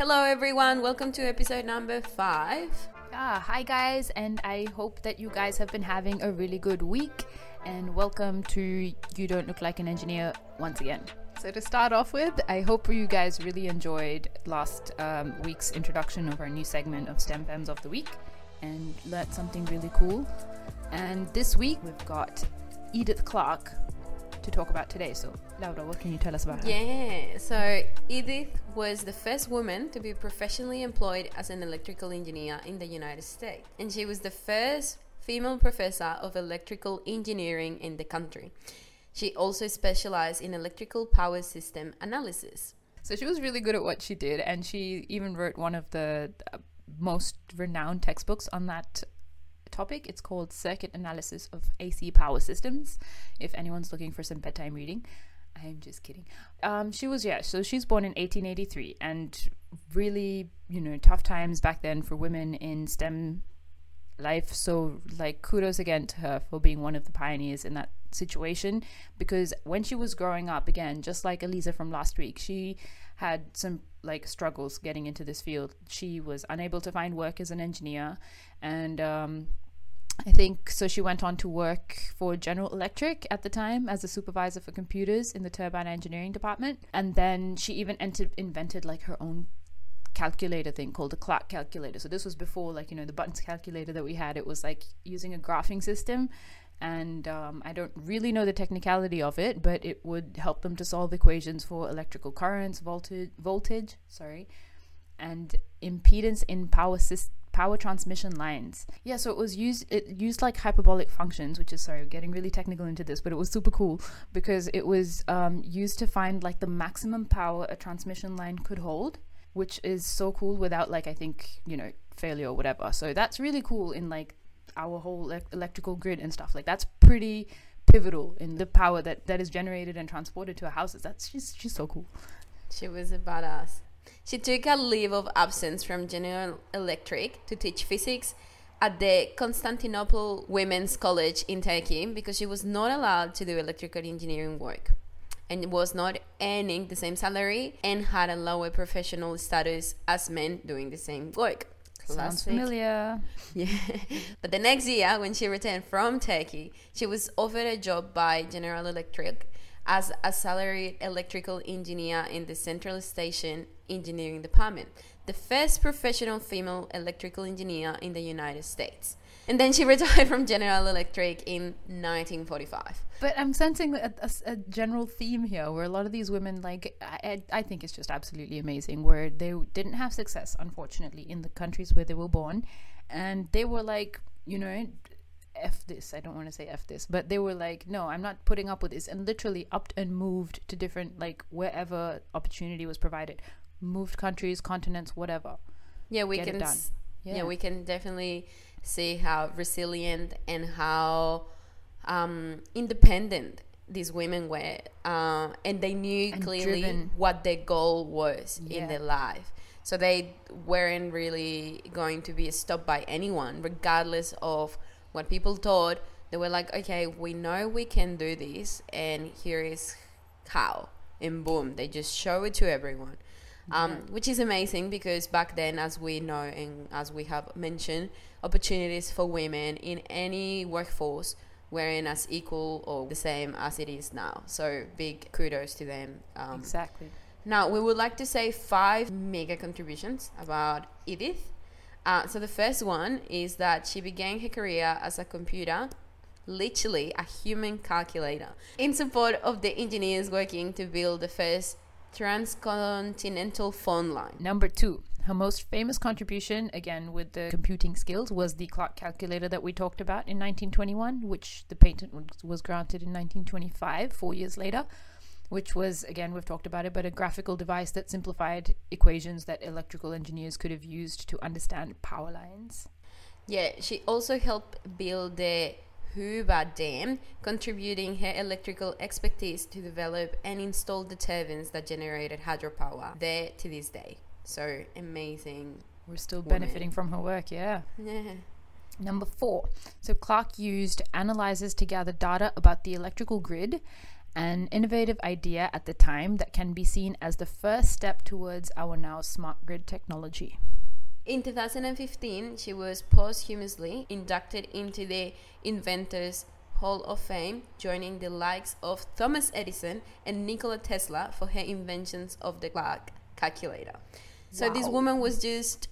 Hello, everyone. Welcome to episode number five. Ah, hi guys, and I hope that you guys have been having a really good week. And welcome to You Don't Look Like an Engineer once again. So, to start off with, I hope you guys really enjoyed last um, week's introduction of our new segment of STEM Femmes of the Week and learned something really cool. And this week, we've got Edith Clark to talk about today. So, Laura, what can you tell us about her? Yeah, so Edith was the first woman to be professionally employed as an electrical engineer in the United States, and she was the first female professor of electrical engineering in the country. She also specialized in electrical power system analysis. So she was really good at what she did, and she even wrote one of the uh, most renowned textbooks on that topic. It's called Circuit Analysis of AC Power Systems. If anyone's looking for some bedtime reading, I'm just kidding. Um, she was yeah. So she's born in 1883, and really, you know, tough times back then for women in STEM life. So like, kudos again to her for being one of the pioneers in that situation. Because when she was growing up, again, just like Elisa from last week, she had some like struggles getting into this field. She was unable to find work as an engineer, and um, I think so. She went on to work for General Electric at the time as a supervisor for computers in the turbine engineering department, and then she even entered, invented like her own calculator thing called the Clark calculator. So this was before like you know the buttons calculator that we had. It was like using a graphing system and um, I don't really know the technicality of it, but it would help them to solve equations for electrical currents, voltage, voltage, sorry, and impedance in power system power transmission lines. Yeah, so it was used it used like hyperbolic functions, which is sorry, getting really technical into this, but it was super cool because it was um, used to find like the maximum power a transmission line could hold, which is so cool without like I think you know failure or whatever. So that's really cool in like our whole e- electrical grid and stuff like that's pretty pivotal in the power that that is generated and transported to our houses. That's just she's so cool. She was a badass. She took a leave of absence from General Electric to teach physics at the Constantinople Women's College in Turkey because she was not allowed to do electrical engineering work and was not earning the same salary and had a lower professional status as men doing the same work. Sounds familiar. Yeah. but the next year, when she returned from Turkey, she was offered a job by General Electric as a salaried electrical engineer in the Central Station Engineering Department, the first professional female electrical engineer in the United States. And then she retired from General Electric in 1945. But I'm sensing a, a, a, general theme here where a lot of these women, like, I, I think it's just absolutely amazing, where they didn't have success, unfortunately, in the countries where they were born. And they were like, you know, F this. I don't want to say F this, but they were like, no, I'm not putting up with this. And literally upped and moved to different, like, wherever opportunity was provided. Moved countries, continents, whatever. Yeah, we Get can. s- yeah. Yeah. we can definitely see how resilient and how um, independent these women were, uh, and they knew And clearly driven. what their goal was in their life. So they weren't really going to be stopped by anyone, regardless of what people thought. They were like, okay, we know we can do this, and here is how. And boom, they just show it to everyone. Um, Which is amazing because back then, as we know and as we have mentioned, opportunities for women in any workforce weren't as equal or the same as it is now. So big kudos to them. Um, Exactly. now, we would like to say five mega contributions about Edith. Uh, so, the first one is that she began her career as a computer, literally a human calculator, in support of the engineers working to build the first transcontinental phone line. Number two, her most famous contribution, again with the computing skills, was the Clark calculator that we talked about in 1921, which the patent was- was granted in 1925, four years later, which was, again, we've talked about it, but a graphical device that simplified equations that electrical engineers could have used to understand power lines. Yeah, she also helped build the Hoover Dam, contributing her electrical expertise to develop and install the turbines that generated hydropower there to this day. So amazing. We're still Woman. benefiting from her work, yeah. Yeah. Number four. So Clark used analyzers to gather data about the electrical grid an innovative idea at the time that can be seen as the first step towards our now smart grid technology. In 2015, she was posthumously inducted into the Inventors Hall of Fame, joining the likes of Thomas Edison and Nikola Tesla for her inventions of the Clark calculator. So this woman was just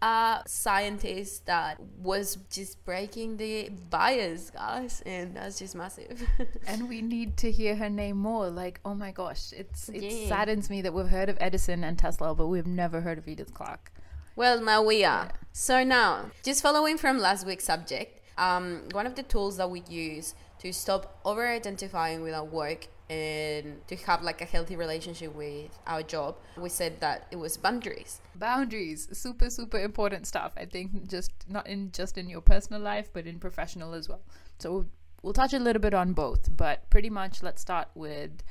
a scientist that was just breaking the bias, guys, and that's just massive. And we need to hear her name more. Like, oh my gosh, it's it Yeah. saddens me that we've heard of Edison and Tesla, but we've never heard of Edith Clark. Well, now we are. So now, just following from last week's subject, um, one of the tools that we use to stop over-identifying with our work and to have like a healthy relationship with our job, we said that it was boundaries. Boundaries, super super important stuff. I think just not in just in your personal life, but in professional as well. So we'll, we'll touch a little bit on both, but pretty much let's start with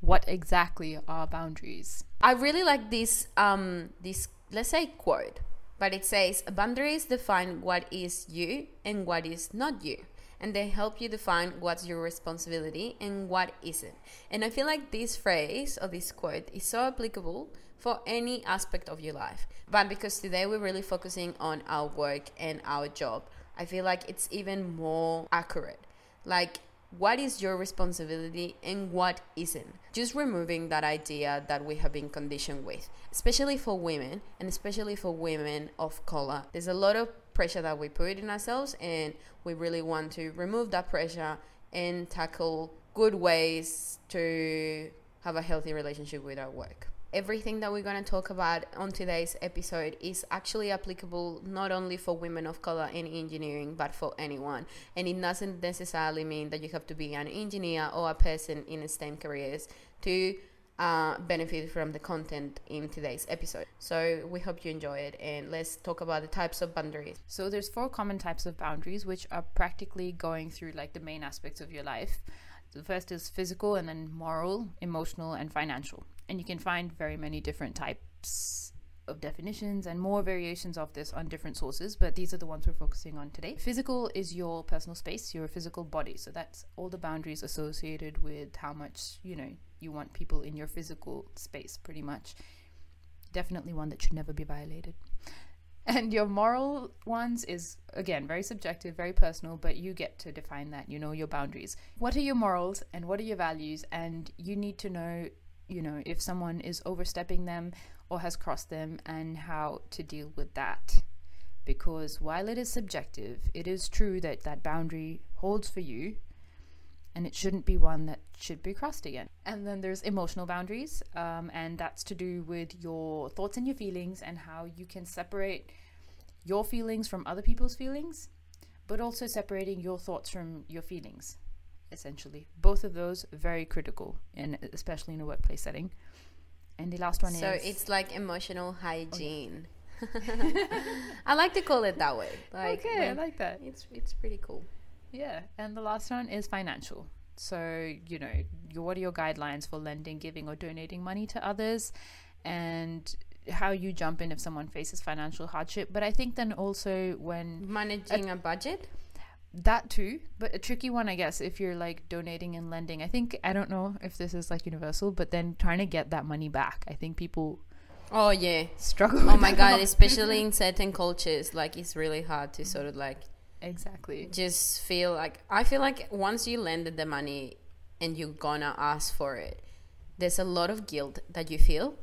what exactly are boundaries. I really like this um this let's say quote, but it says boundaries define what is you and what is not you. And they help you define what's your responsibility and what isn't. And I feel like this phrase or this quote is so applicable for any aspect of your life. But because today we're really focusing on our work and our job, I feel like it's even more accurate. Like what is your responsibility and what isn't. Just removing that idea that we have been conditioned with, especially for women and especially for women of color. There's a lot of pressure that we put in ourselves, and we really want to remove that pressure and tackle good ways to have a healthy relationship with our work. Everything that we're going to talk about on today's episode is actually applicable not only for women of color in engineering, but for anyone. And it doesn't necessarily mean that you have to be an engineer or a person in STEM careers to uh, benefit from the content in today's episode. So we hope you enjoy it, and let's talk about the types of boundaries. So there's four common types of boundaries, which are practically going through like the main aspects of your life. The first is physical, and then moral, emotional, and financial. And you can find very many different types of definitions and more variations of this on different sources, but these are the ones we're focusing on today. Physical is your personal space, your physical body. So that's all the boundaries associated with how much, you know, you want people in your physical space, pretty much. Definitely one that should never be violated. And your moral ones is, again, very subjective, very personal, but you get to define that. You know your boundaries. What are your morals and what are your values? And you need to know, you know, if someone is overstepping them or has crossed them and how to deal with that. Because while it is subjective, it is true that that boundary holds for you and it shouldn't be one that should be crossed again. And then there's emotional boundaries, um, and that's to do with your thoughts and your feelings and how you can separate your feelings from other people's feelings, but also separating your thoughts from your feelings, essentially. Both of those very critical, and especially in a workplace setting. And the last one So is so it's like emotional hygiene. I like to call it that way. Like, okay, I like that. it's it's pretty cool. Yeah, and the last one is financial. So, you know, your, what are your guidelines for lending, giving, or donating money to others, and how you jump in if someone faces financial hardship. But I think then also when Managing a budget. that too, but a tricky one, I guess, if you're like donating and lending. I think, I don't know if this is like universal, but then trying to get that money back. I think people Oh yeah. struggle. Oh my god, especially in certain cultures, like it's really hard to sort of like exactly. just feel like I feel like once you lended the money and you're gonna ask for it, there's a lot of guilt that you feel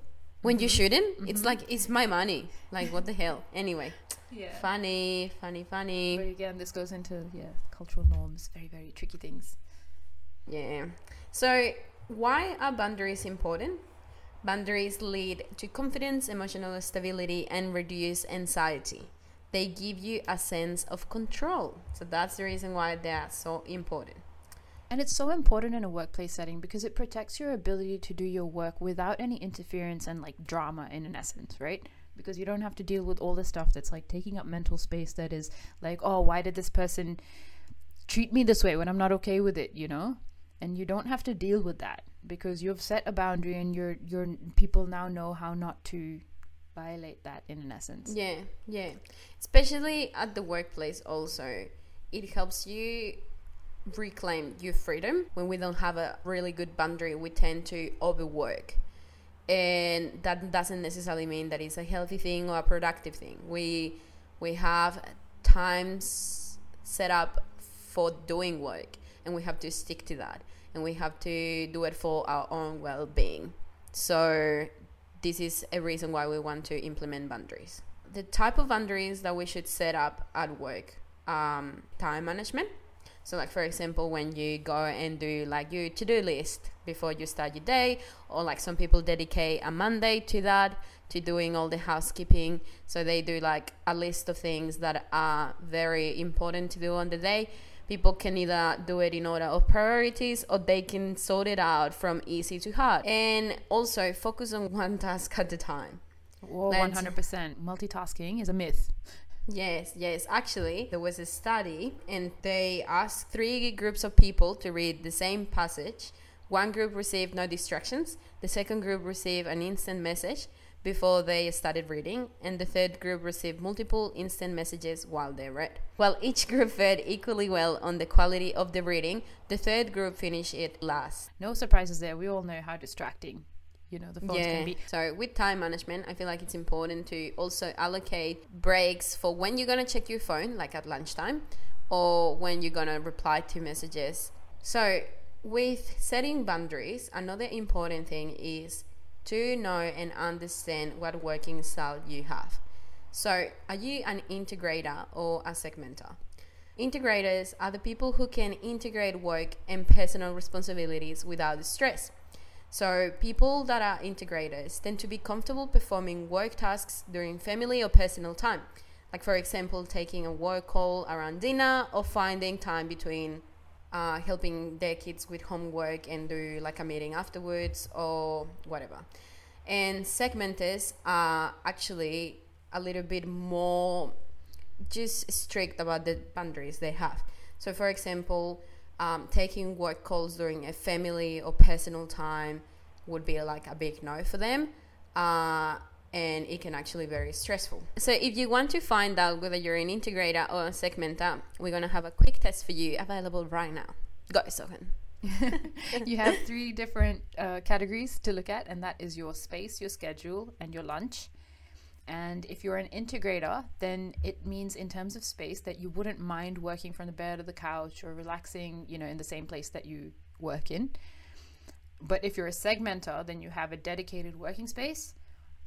when you mm-hmm. shouldn't. It's mm-hmm. like it's my money. Like what the hell? Anyway, Yeah. funny, funny, But funny. again, this goes into yeah cultural norms, very very tricky things. Yeah. So why are boundaries important? Boundaries lead to confidence, emotional stability, and reduce anxiety. They give you a sense of control. So that's the reason why they are so important. And it's so important in a workplace setting because it protects your ability to do your work without any interference and like drama in an essence, right? Because you don't have to deal with all the stuff that's like taking up mental space that is like, oh, why did this person treat me this way when I'm not okay with it, you know? And you don't have to deal with that because you've set a boundary and your your people now know how not to violate that in an essence. Yeah, yeah. Especially at the workplace, also, it helps you reclaim your freedom. When we don't have a really good boundary, we tend to overwork. And that doesn't necessarily mean that it's a healthy thing or a productive thing. We we have times set up for doing work and we have to stick to that and we have to do it for our own well-being. So this is a reason why we want to implement boundaries. The type of boundaries that we should set up at work um, time management. So, like for example, when you go and do like your to do list before you start your day, or like some people dedicate a Monday to that, to doing all the housekeeping. So, they do like a list of things that are very important to do on the day. People can either do it in order of priorities or they can sort it out from easy to hard. And also focus on one task at a time. Well, 100%. Multitasking is a myth. Yes, yes. Actually, there was a study, and they asked three groups of people to read the same passage. One group received no distractions, the second group received an instant message before they started reading, and the third group received multiple instant messages while they read. While each group fared equally well on the quality of the reading, the third group finished it last. No surprises there. We all know how distracting, you know, the phones yeah. can be. So with time management, I feel like it's important to also allocate breaks for when you're gonna check your phone, like at lunchtime, or when you're gonna reply to messages. So with setting boundaries, another important thing is to know and understand what working style you have. So are you an integrator or a segmenter? Integrators are the people who can integrate work and personal responsibilities without stress. So, people that are integrators tend to be comfortable performing work tasks during family or personal time. Like, for example, taking a work call around dinner or finding time between uh, helping their kids with homework and do like a meeting afterwards or whatever. And segmenters are actually a little bit more just strict about the boundaries they have. So, for example, um, taking work calls during a family or personal time would be like a big no for them. Uh, and it can actually be very stressful. So if you want to find out whether you're an integrator or a segmenter, we're gonna have a quick test for you available right now. Go, Sohan. you have three different uh, categories to look at, and that is your space, your schedule, and your lunch. And if you're an integrator, then it means in terms of space that you wouldn't mind working from the bed or the couch or relaxing, you know, in the same place that you work in. But if you're a segmenter, then you have a dedicated working space,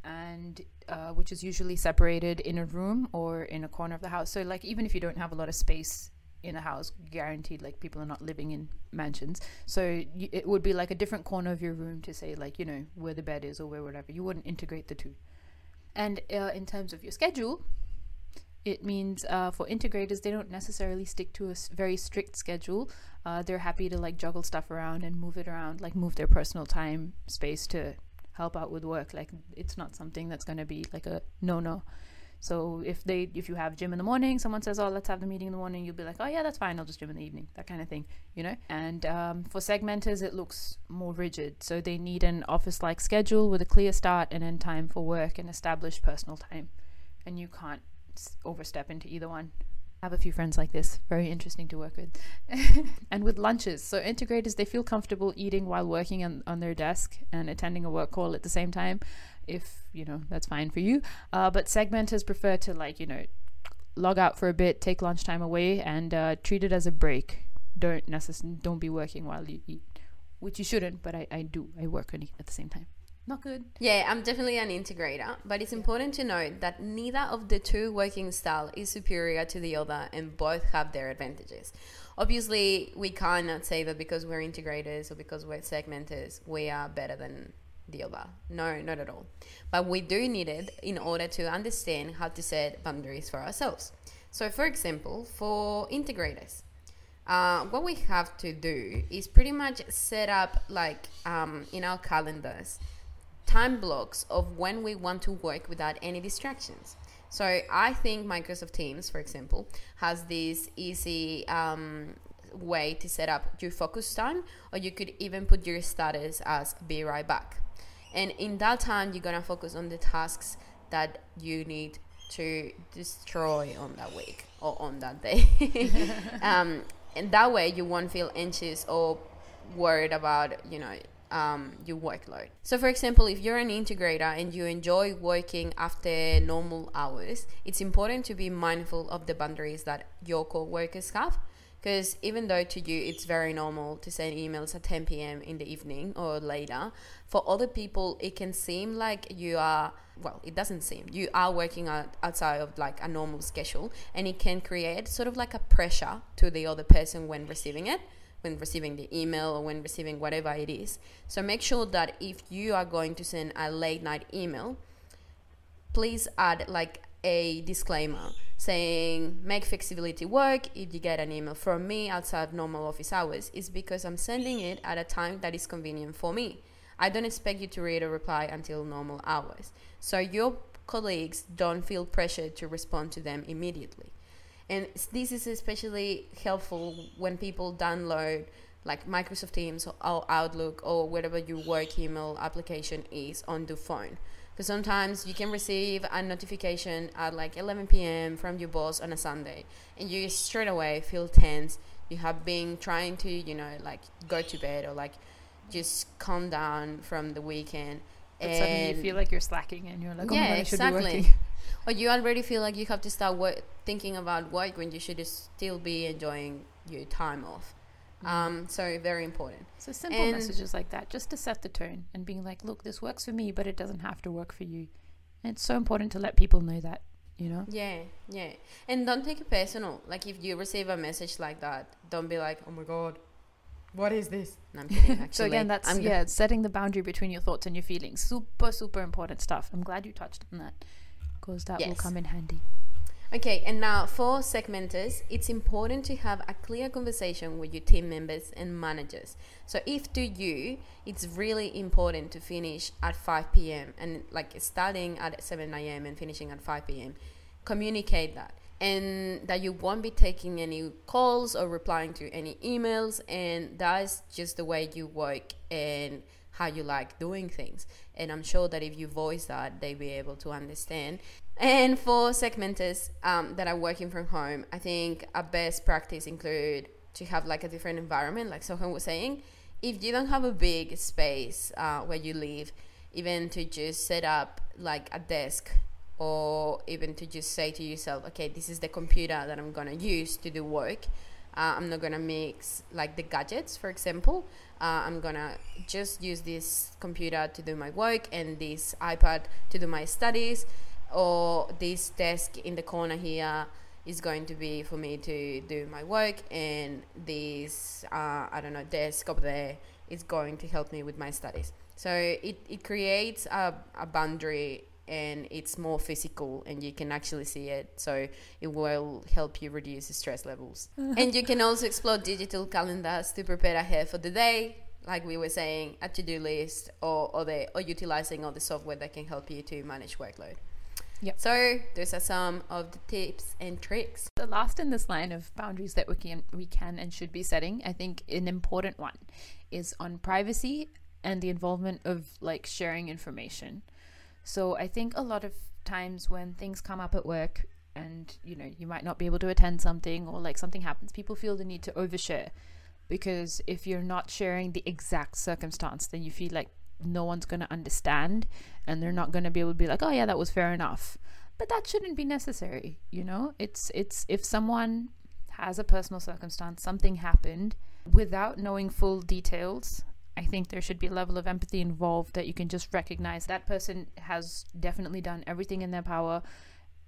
and uh, which is usually separated in a room or in a corner of the house. So, like, even if you don't have a lot of space in a house, guaranteed, like, people are not living in mansions. So, it would be like a different corner of your room to say, like, you know, where the bed is or where whatever. You wouldn't integrate the two. And uh, in terms of your schedule, it means uh, for integrators, they don't necessarily stick to a very strict schedule. Uh, they're happy to like juggle stuff around and move it around, like move their personal time space to help out with work. Like it's not something that's going to be like a no no. So if they if you have gym in the morning, someone says, "Oh, let's have the meeting in the morning," you'll be like, "Oh yeah, that's fine. I'll just gym in the evening." That kind of thing, you know. And um, for segmenters, it looks more rigid. So they need an office-like schedule with a clear start and end time for work and established personal time, and you can't overstep into either one. Have a few friends like this. Very interesting to work with. and with lunches. So integrators, they feel comfortable eating while working on, on their desk and attending a work call at the same time. If, you know, that's fine for you. Uh, but segmenters prefer to like, you know, log out for a bit, take lunchtime away and uh, treat it as a break. Don't necessarily, don't be working while you eat, which you shouldn't, but I, I do. I work and eat at the same time. Not good. Yeah, I'm definitely an integrator, but it's important to note that neither of the two working style is superior to the other and both have their advantages. Obviously, we cannot say that because we're integrators or because we're segmenters, we are better than the other. No, not at all. But we do need it in order to understand how to set boundaries for ourselves. So, for example, for integrators, uh, what we have to do is pretty much set up like um, in our calendars time blocks of when we want to work without any distractions. So I think Microsoft Teams, for example, has this easy um, way to set up your focus time, or you could even put your status as "be right back." And in that time, you're gonna focus on the tasks that you need to destroy on that week or on that day. um, and that way you won't feel anxious or worried about you know um, your workload. So, for example, if you're an integrator and you enjoy working after normal hours, it's important to be mindful of the boundaries that your co-workers have. Because even though to you it's very normal to send emails at 10 p.m. in the evening or later, for other people it can seem like you are, well, it doesn't seem, you are working out, outside of like a normal schedule and it can create sort of like a pressure to the other person when receiving it when receiving the email or when receiving whatever it is. So make sure that if you are going to send a late night email, please add like a disclaimer saying make flexibility work if you get an email from me outside normal office hours is because I'm sending it at a time that is convenient for me. I don't expect you to read or reply until normal hours. So your colleagues don't feel pressure to respond to them immediately and this is especially helpful when people download like Microsoft Teams or Outlook or whatever your work email application is on the phone. Because sometimes you can receive a notification at like 11 p.m. from your boss on a Sunday, and you straight away feel tense. You have been trying to, you know, like go to bed or like just calm down from the weekend. But and suddenly you feel like you're slacking, and you're like, oh yeah, my God, I should exactly. be working. Or you already feel like you have to start work, thinking about work when you should still be enjoying your time off. Mm. Um, so very important. So simple and messages like that, just to set the tone and being like, look, this works for me, but it doesn't have to work for you. And it's so important to let people know that, you know? Yeah, yeah. And don't take it personal. Like if you receive a message like that, don't be like, oh my god, what is this? No, I'm kidding. Actually, so again, that's I'm yeah, setting the boundary between your thoughts and your feelings. Super, super important stuff. I'm glad you touched on that because that yes. will come in handy. Okay, and now for segmenters, it's important to have a clear conversation with your team members and managers. So, if to you it's really important to finish at 5 p.m. and like starting at 7 a.m. and finishing at 5 p.m., communicate that and that you won't be taking any calls or replying to any emails, and that's just the way you work and how you like doing things. And I'm sure that if you voice that, they'll be able to understand. And for segmenters um, that are working from home, I think a best practice include to have like a different environment, like Sohan was saying. If you don't have a big space uh, where you live, even to just set up like a desk or even to just say to yourself, okay, this is the computer that I'm gonna use to do work. Uh, I'm not gonna mix like the gadgets, for example. Uh, I'm gonna just use this computer to do my work and this iPad to do my studies, or this desk in the corner here is going to be for me to do my work, and this uh, I don't know desk up there is going to help me with my studies. So it, it creates a, a boundary and it's more physical and you can actually see it so it will help you reduce the stress levels and you can also explore digital calendars to prepare ahead for the day like we were saying a to-do list or or, the, or utilizing all the software that can help you to manage workload yeah. So those are some of the tips and tricks. The last in this line of boundaries that we can we can and should be setting, I think an important one is on privacy and the involvement of like sharing information. So I think a lot of times when things come up at work and you know you might not be able to attend something or like something happens, people feel the need to overshare because if you're not sharing the exact circumstance, then you feel like no one's going to understand and they're not going to be able to be like, "Oh yeah, that was fair enough." But that shouldn't be necessary, you know? It's it's if someone has a personal circumstance, something happened without knowing full details, I think there should be a level of empathy involved that you can just recognize that person has definitely done everything in their power,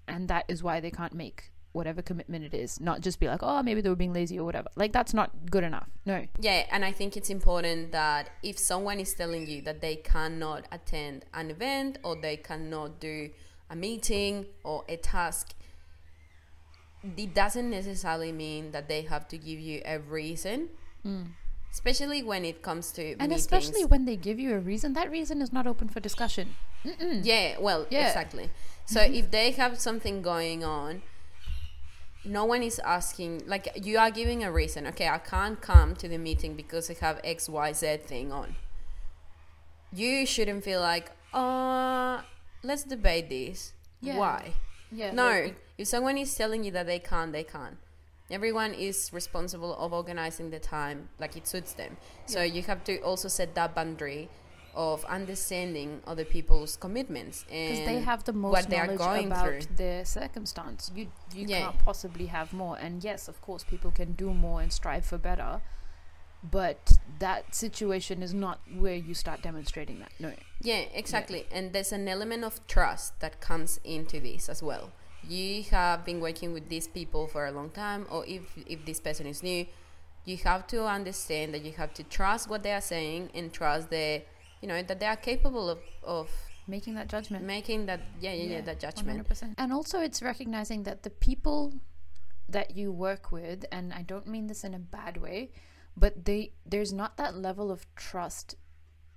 and that is why they can't make whatever commitment it is. Not just be like, oh, maybe they were being lazy or whatever. Like, that's not good enough. No. Yeah, and I think it's important that if someone is telling you that they cannot attend an event or they cannot do a meeting or a task, it doesn't necessarily mean that they have to give you a reason. Mm especially when it comes to and meetings. especially when they give you a reason that reason is not open for discussion Mm-mm. yeah well yeah. exactly so mm-hmm. if they have something going on no one is asking like you are giving a reason okay i can't come to the meeting because i have xyz thing on you shouldn't feel like uh let's debate this yeah. why yeah no if someone is telling you that they can't they can't everyone is responsible of organizing the time like it suits them so Yeah. you have to also set that boundary of understanding other people's commitments and because they have the most what they are going about through. their circumstance. You you Yeah. can't possibly have more. And yes, of course, people can do more and strive for better, but that situation is not where you start demonstrating that. No. Yeah, exactly. And there's an element of trust that comes into this as well. You have been working with these people for a long time, or if if this person is new, you have to understand that you have to trust what they are saying and trust the, you know, that they are capable of of Making that judgment. making that yeah yeah yeah, that judgment. 100%. And also, it's recognizing that the people that you work with, and I don't mean this in a bad way, but they there's not that level of trust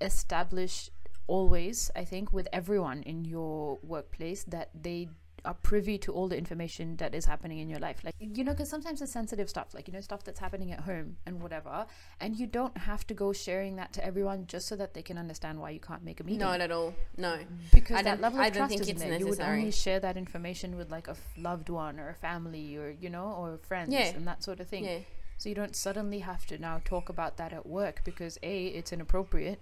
established always. I think with everyone in your workplace that they are privy to all the information that is happening in your life like you know because sometimes it's sensitive stuff like you know stuff that's happening at home and whatever and you don't have to go sharing that to everyone just so that they can understand why you can't make a meeting Not at all. No. because I that level of I trust isn't there. You would only share that information with like a f- loved one or a family or you know or friends Yeah. and that sort of thing. Yeah. So you don't suddenly have to now talk about that at work because a it's inappropriate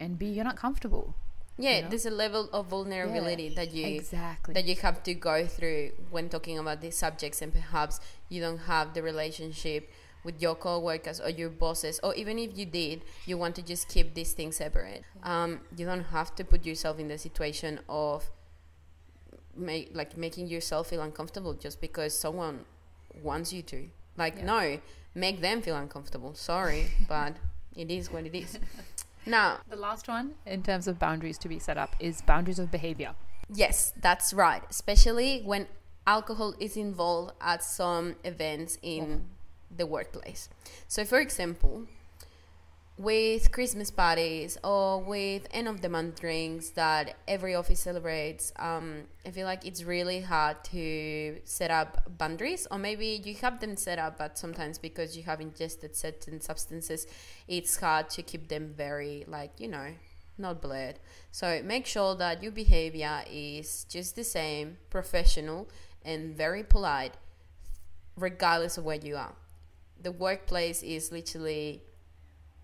and b you're not comfortable. Yeah, You know? there's a level of vulnerability that you exactly. that you have to go through when talking about these subjects and perhaps you don't have the relationship with your co-workers or your bosses or even if you did you want to just keep these things separate um, you don't have to put yourself in the situation of make, like making yourself feel uncomfortable just because someone wants you to like Yeah. no make them feel uncomfortable sorry but it is what it is now the last one in terms of boundaries to be set up is boundaries of behavior. Yes, that's right. Especially when alcohol is involved at some events in oh. the workplace. So, for example, with Christmas parties or with end of the month drinks that every office celebrates, um, I feel like it's really hard to set up boundaries, or maybe you have them set up, but sometimes because you have ingested certain substances, it's hard to keep them very, like, you know, not blurred. So make sure that your behavior is just the same, professional, and very polite, regardless of where you are. The workplace is literally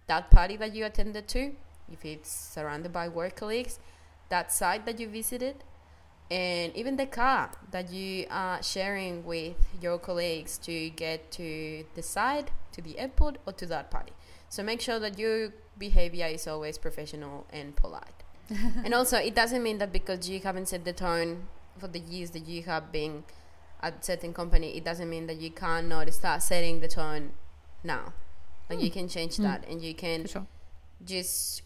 that party that you attended to, if it's surrounded by work colleagues, that site that you visited, and even the car that you are sharing with your colleagues to get to the site, to the airport, or to that party. So make sure that your behavior is always professional and polite. and also, it doesn't mean that because you haven't set the tone for the years that you have been at certain company, it doesn't mean that you cannot start setting the tone now. Like you hmm. can change hmm. that, and you can sure. just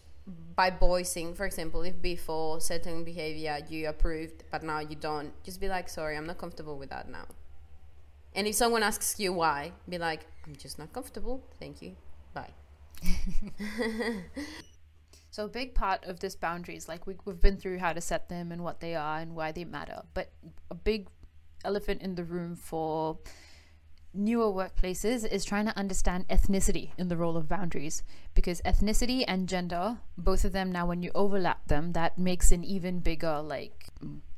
by voicing, for example, if before certain behavior you approved, but now you don't, just be like, sorry, I'm not comfortable with that now. And if someone asks you why, be like, I'm just not comfortable. Thank you. Bye. So a big part of this boundaries, like we, we've been through how to set them and what they are and why they matter. But a big elephant in the room for newer workplaces is trying to understand ethnicity in the role of boundaries because ethnicity and gender both of them now when you overlap them that makes an even bigger like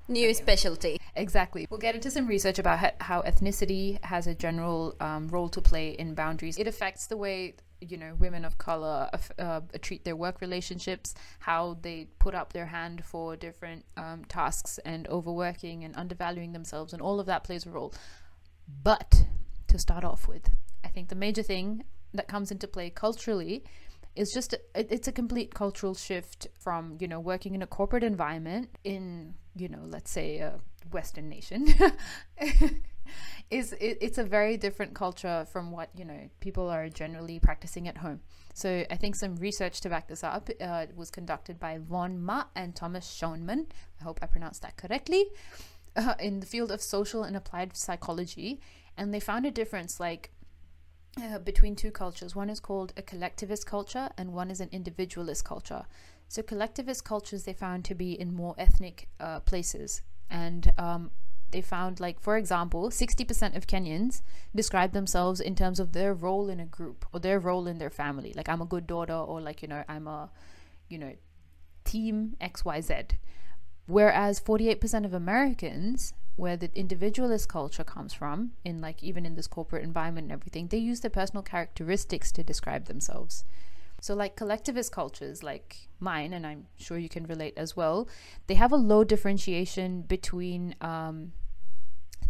New specialty. Exactly. We'll get into some research about how ethnicity has a general um, role to play in boundaries. It affects the way you know women of color uh, uh, treat their work relationships, how they put up their hand for different um, tasks, and overworking and undervaluing themselves, and all of that plays a role. But to start off with, I think the major thing that comes into play culturally is just a, it's a complete cultural shift from you know working in a corporate environment in you know let's say a western nation is it, it's a very different culture from what you know people are generally practicing at home. So i think some research to back this up uh, was conducted by von ma and thomas schoeneman i hope i pronounced that correctly uh, in the field of social and applied psychology and they found a difference like uh, between two cultures. One is called a collectivist culture, and one is an individualist culture. So, collectivist cultures they found to be in more ethnic uh, places, and um, they found, like for example, sixty percent of Kenyans describe themselves in terms of their role in a group or their role in their family. Like, I'm a good daughter, or like you know, I'm a, you know, team X Y Z. Whereas 48% of Americans where the individualist culture comes from, in like even in this corporate environment and everything, they use their personal characteristics to describe themselves. So, like collectivist cultures like mine, and I'm sure you can relate as well, they have a low differentiation between um,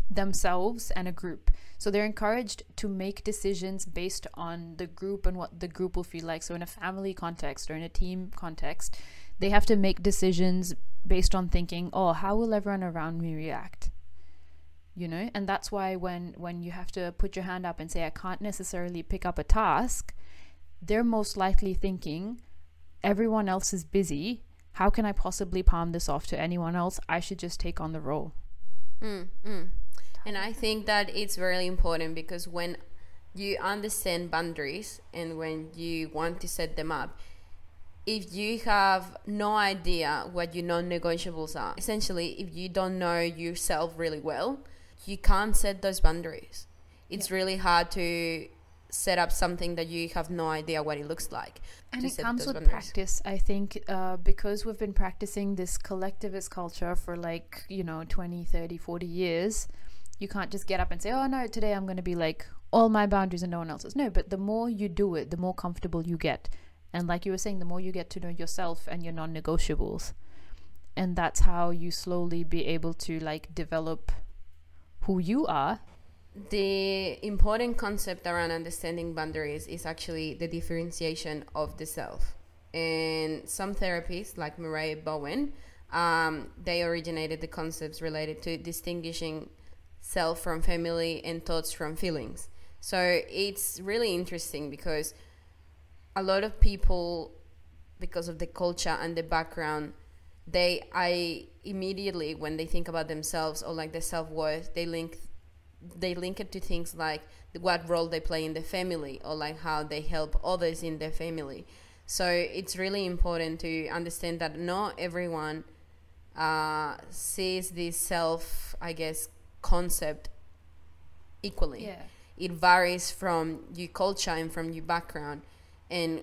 themselves and a group. So, they're encouraged to make decisions based on the group and what the group will feel like. So, in a family context or in a team context, they have to make decisions based on thinking, oh, how will everyone around me react? You know, and that's why when when you have to put your hand up and say, I can't necessarily pick up a task they're most likely thinking, everyone else is busy. How can I possibly palm this off to anyone else? I should just take on the role. Mm, mm. And I think that it's very important because when you understand boundaries and when you want to set them up, if you have no idea what your non negotiables are, essentially, if you don't know yourself really well, you can't set those boundaries. It's yeah. really hard to set up something that you have no idea what it looks like. And it comes with boundaries. practice, I think, uh, because we've been practicing this collectivist culture for like, you know, 20, 30, 40 years. You can't just get up and say, oh no, today I'm going to be like all my boundaries and no one else's. No, but the more you do it, the more comfortable you get. And like you were saying, the more you get to know yourself and your non negotiables. And that's how you slowly be able to like develop who you are the important concept around understanding boundaries is actually the differentiation of the self. And some therapies, like Murray Bowen, um, they originated the concepts related to distinguishing self from family and thoughts from feelings. So it's really interesting because a lot of people, because of the culture and the background, they I immediately when they think about themselves or like their self worth, they link they link it to things like what role they play in the family or like how they help others in their family. So it's really important to understand that not everyone uh, sees this self, I guess, concept equally. Yeah. It varies from your culture and from your background. And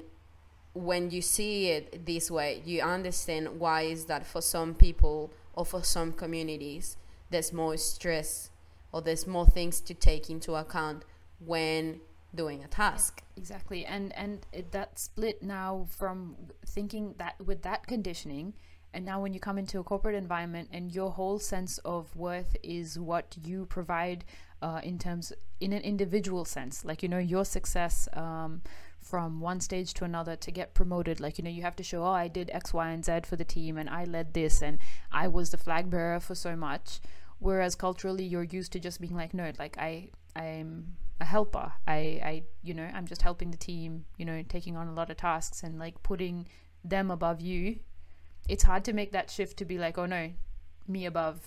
when you see it this way, you understand why is that for some people or for some communities, there's more stress or there's more things to take into account when doing a task. Exactly. And and that split now from thinking that with that conditioning and now when you come into a corporate environment and your whole sense of worth is what you provide uh, in terms in an individual sense like you know your success um, from one stage to another to get promoted. Like you know you have to show oh i did x y and z for the team and i led this and i was the flag bearer for so much. Whereas culturally you're used to just being like no like i i'm a helper. I i you know i'm just helping the team you know taking on a lot of tasks and like putting them above you. It's hard to make that shift to be like oh no me above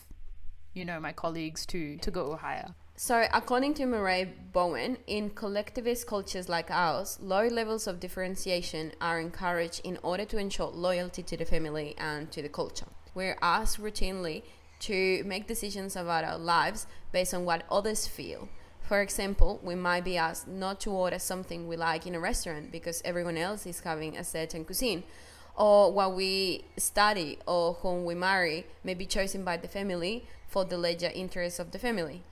you know my colleagues to to go higher so, according to Murray Bowen, in collectivist cultures like ours, low levels of differentiation are encouraged in order to ensure loyalty to the family and to the culture. We're asked routinely to make decisions about our lives based on what others feel. For example, we might be asked not to order something we like in a restaurant because everyone else is having a certain cuisine, or what we study or whom we marry may be chosen by the family for the larger interests of the family.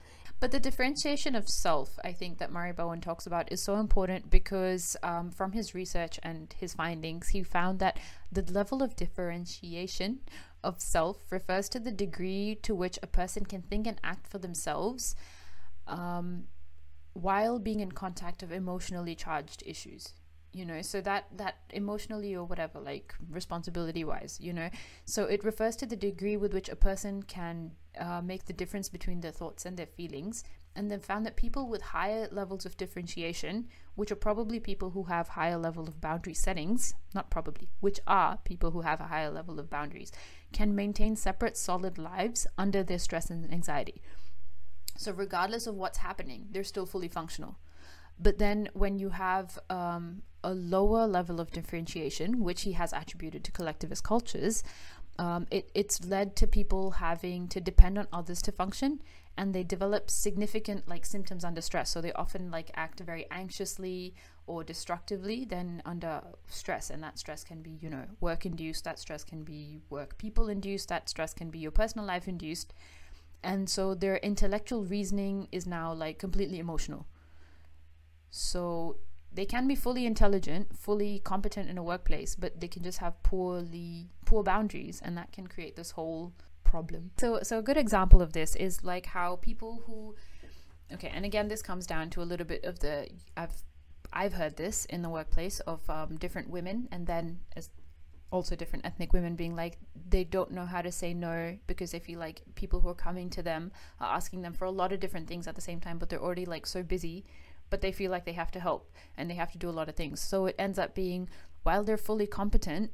But the differentiation of self, I think that Murray Bowen talks about, is so important because um, from his research and his findings, he found that the level of differentiation of self refers to the degree to which a person can think and act for themselves um, while being in contact of emotionally charged issues you know so that that emotionally or whatever like responsibility wise you know so it refers to the degree with which a person can uh, make the difference between their thoughts and their feelings and then found that people with higher levels of differentiation, which are probably people who have higher level of boundary settings, not probably, which are people who have a higher level of boundaries, can maintain separate solid lives under their stress and anxiety. So regardless of what's happening, they're still fully functional. But then when you have um, a lower level of differentiation, which he has attributed to collectivist cultures, um, it, it's led to people having to depend on others to function and they develop significant like symptoms under stress. So they often like act very anxiously or destructively then under stress and that stress can be you know work induced that stress can be work people induced that stress can be your personal life induced. And so their intellectual reasoning is now like completely emotional so they can be fully intelligent fully competent in a workplace but they can just have poorly poor boundaries and that can create this whole problem. So so a good example of this is like how people who okay and again this comes down to a little bit of the i've i've heard this in the workplace of um, different women and then as also different ethnic women being like they don't know how to say no because they feel like people who are coming to them are asking them for a lot of different things at the same time but they're already like so busy but they feel like they have to help and they have to do a lot of things. So it ends up being while they're fully competent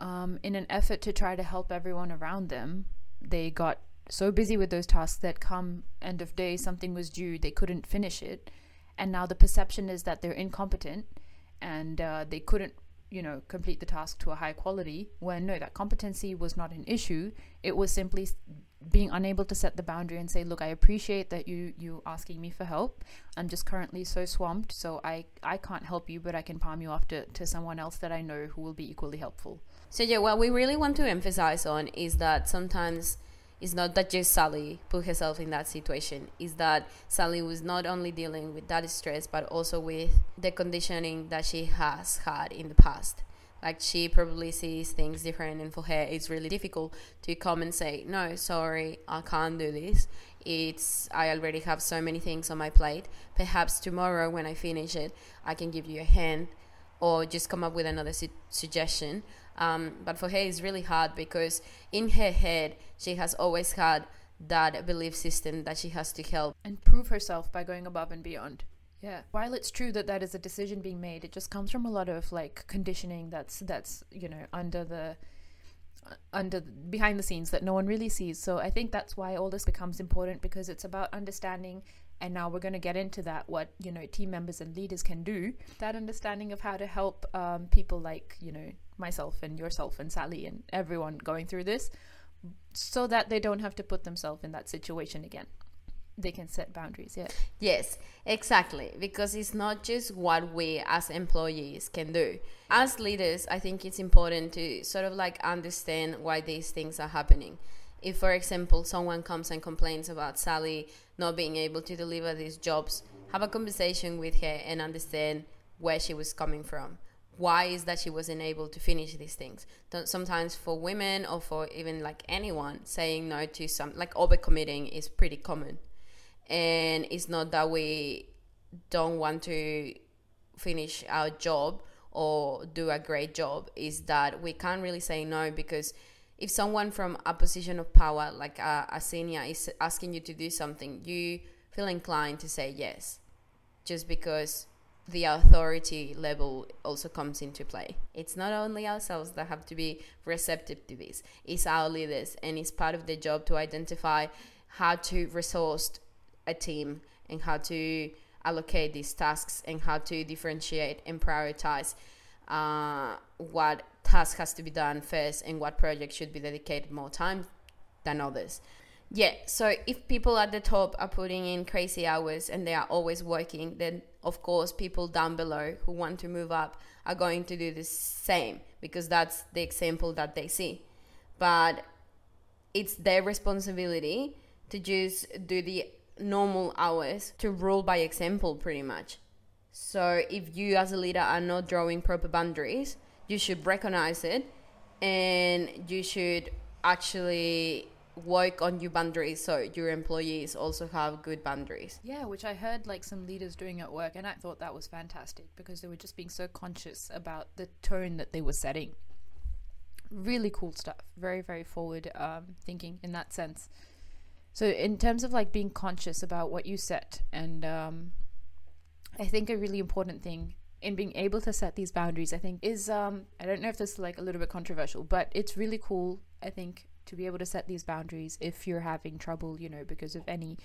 um, in an effort to try to help everyone around them they got so busy with those tasks that come end of day something was due they couldn't finish it. And now the perception is that they're incompetent and uh, they couldn't you know complete the task to a high quality when no that competency was not an issue. It was simply being unable to set the boundary and say look i appreciate that you you asking me for help i'm just currently so swamped so i i can't help you but i can palm you off to, to someone else that i know who will be equally helpful so yeah what we really want to emphasize on is that sometimes it's not that just Sally put herself in that situation. Is that Sally was not only dealing with that stress, but also with the conditioning that she has had in the past. Like she probably sees things different, and for her, it's really difficult to come and say, "No, sorry, I can't do this. It's I already have so many things on my plate. Perhaps tomorrow, when I finish it, I can give you a hand, or just come up with another su- suggestion." Um, but for her, it's really hard because in her head, she has always had that belief system that she has to help and prove herself by going above and beyond. Yeah. While it's true that that is a decision being made, it just comes from a lot of like conditioning that's that's you know under the under behind the scenes that no one really sees. So I think that's why all this becomes important because it's about understanding and now we're going to get into that what you know team members and leaders can do that understanding of how to help um, people like you know myself and yourself and sally and everyone going through this so that they don't have to put themselves in that situation again they can set boundaries yeah. Yes exactly because it's not just what we as employees can do. As leaders i think it's important to sort of like understand why these things are happening. If for example someone comes and complains about sally not being able to deliver these jobs have a conversation with her and understand where she was coming from. Why is that she wasn't able to finish these things? Sometimes for women or for even like anyone saying no to some like overcommitting is pretty common and it's not that we don't want to finish our job or do a great job is that we can't really say no because if someone from a position of power like a, a senior is asking you to do something you feel inclined to say yes just because the authority level also comes into play. It's not only ourselves that have to be receptive to this, it's our leaders, and it's part of their job to identify how to resource a team and how to allocate these tasks and how to differentiate and prioritize uh, what task has to be done first and what project should be dedicated more time than others. Yeah, so if people at the top are putting in crazy hours and they are always working, then of course people down below who want to move up are going to do the same because that's the example that they see. But it's their responsibility to just do the normal hours to rule by example pretty much. So if you as a leader are not drawing proper boundaries, you should recognize it and you should actually work on your boundaries so your employees also have good boundaries. Yeah, which I heard like some leaders doing at work, and I thought that was fantastic because they were just being so conscious about the tone that they were setting. Really cool stuff. Very, very forward um, thinking in that sense. So, in terms of like being conscious about what you set, and um, I think a really important thing in being able to set these boundaries, I think, is um, I don't know if this is like a little bit controversial, but it's really cool. I think to be able to set these boundaries if you're having trouble, you know, because of any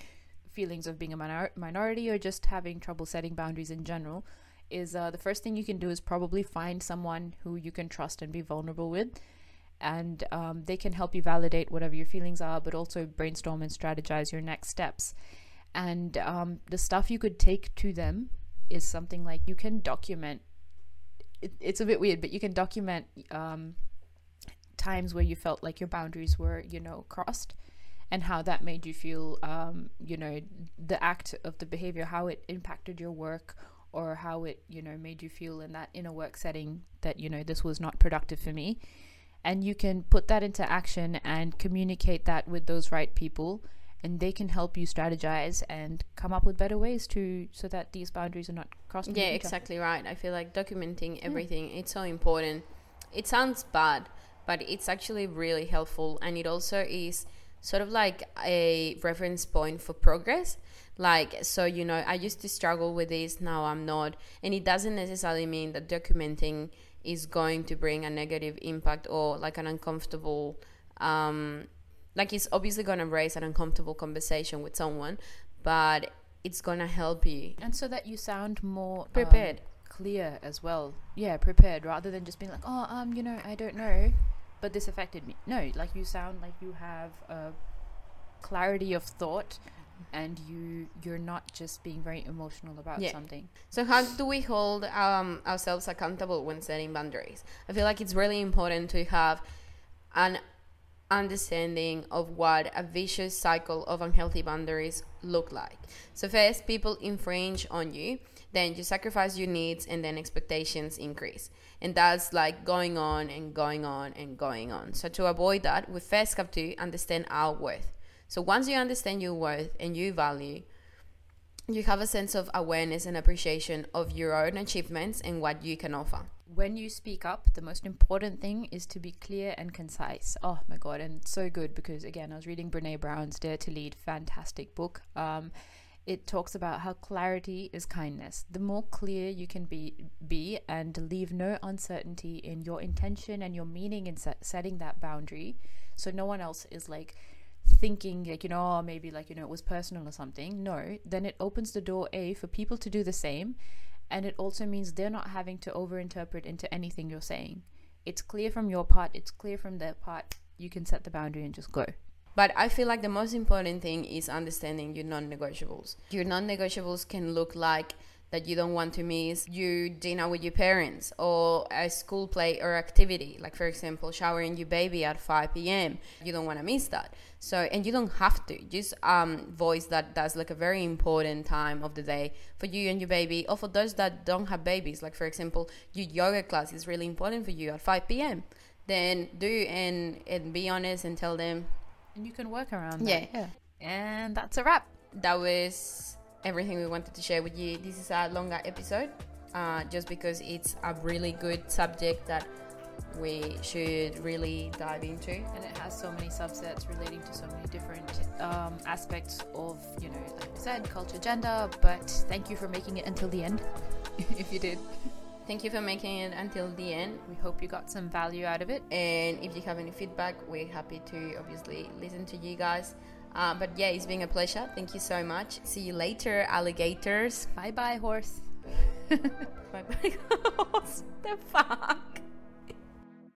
feelings of being a minor- minority or just having trouble setting boundaries in general, is uh, the first thing you can do is probably find someone who you can trust and be vulnerable with. And um, they can help you validate whatever your feelings are, but also brainstorm and strategize your next steps. And um, the stuff you could take to them is something like you can document. It, it's a bit weird, but you can document um, times where you felt like your boundaries were, you know, crossed and how that made you feel um, you know the act of the behavior how it impacted your work or how it you know made you feel in that inner work setting that you know this was not productive for me and you can put that into action and communicate that with those right people and they can help you strategize and come up with better ways to so that these boundaries are not crossed Yeah, exactly right. I feel like documenting everything it's so important. It sounds bad, but it's actually really helpful and it also is sort of like a reference point for progress. Like so you know, I used to struggle with this, now I'm not. And it doesn't necessarily mean that documenting is going to bring a negative impact or like an uncomfortable um like it's obviously going to raise an uncomfortable conversation with someone, but it's going to help you. And so that you sound more um, prepared. clear as well. Yeah prepared rather than just being like oh um you know i don't know but this affected me. No like you sound like you have a clarity of thought and you you're not just being very emotional about Yeah. something So how do we hold um, ourselves accountable when setting boundaries? I feel like it's really important to have an understanding of what a vicious cycle of unhealthy boundaries look like. So first, people infringe on you, then you sacrifice your needs, and then expectations increase. And that's like going on and going on and going on. So to avoid that, we first have to understand our worth. So once you understand your worth and your value, you have a sense of awareness and appreciation of your own achievements and what you can offer. when you speak up, the most important thing is to be clear and concise. Oh my god, and so good because again, I was reading Brene Brown's Dare to Lead, fantastic book. Um, it talks about how clarity is kindness. The more clear you can be, be and leave no uncertainty in your intention and your meaning in set, setting that boundary, so no one else is like thinking like you know oh, maybe like you know it was personal or something. No then it opens the door a for people to do the same and it also means they're not having to overinterpret into anything you're saying. It's clear from your part it's clear from their part. You can set the boundary and just go. But I feel like the most important thing is understanding your non negotiables. Your non negotiables can look like that you don't want to miss your dinner with your parents or a school play or activity. Like, for example, showering your baby at 5 p.m. You don't want to miss that. So, and you don't have to. Just um, voice that that's like a very important time of the day for you and your baby, or for those that don't have babies. Like, for example, your yoga class is really important for you at 5 p.m. Then do and, and be honest and tell them and you can work around Yeah. that. yeah and that's a wrap that was everything we wanted to share with you. This is a longer episode, uh, just because it's a really good subject that we should really dive into. and it has so many subsets relating to so many different um, aspects of you know like I said culture gender but thank you for making it until the end if you did Thank you for making it until the end. we hope you got some value out of it And if you have any feedback, we're happy to obviously listen to you guys. Uh, but yeah, it's been a pleasure. Thank you so much. See you later, alligators. bye bye horse Bye bye. what the fuck?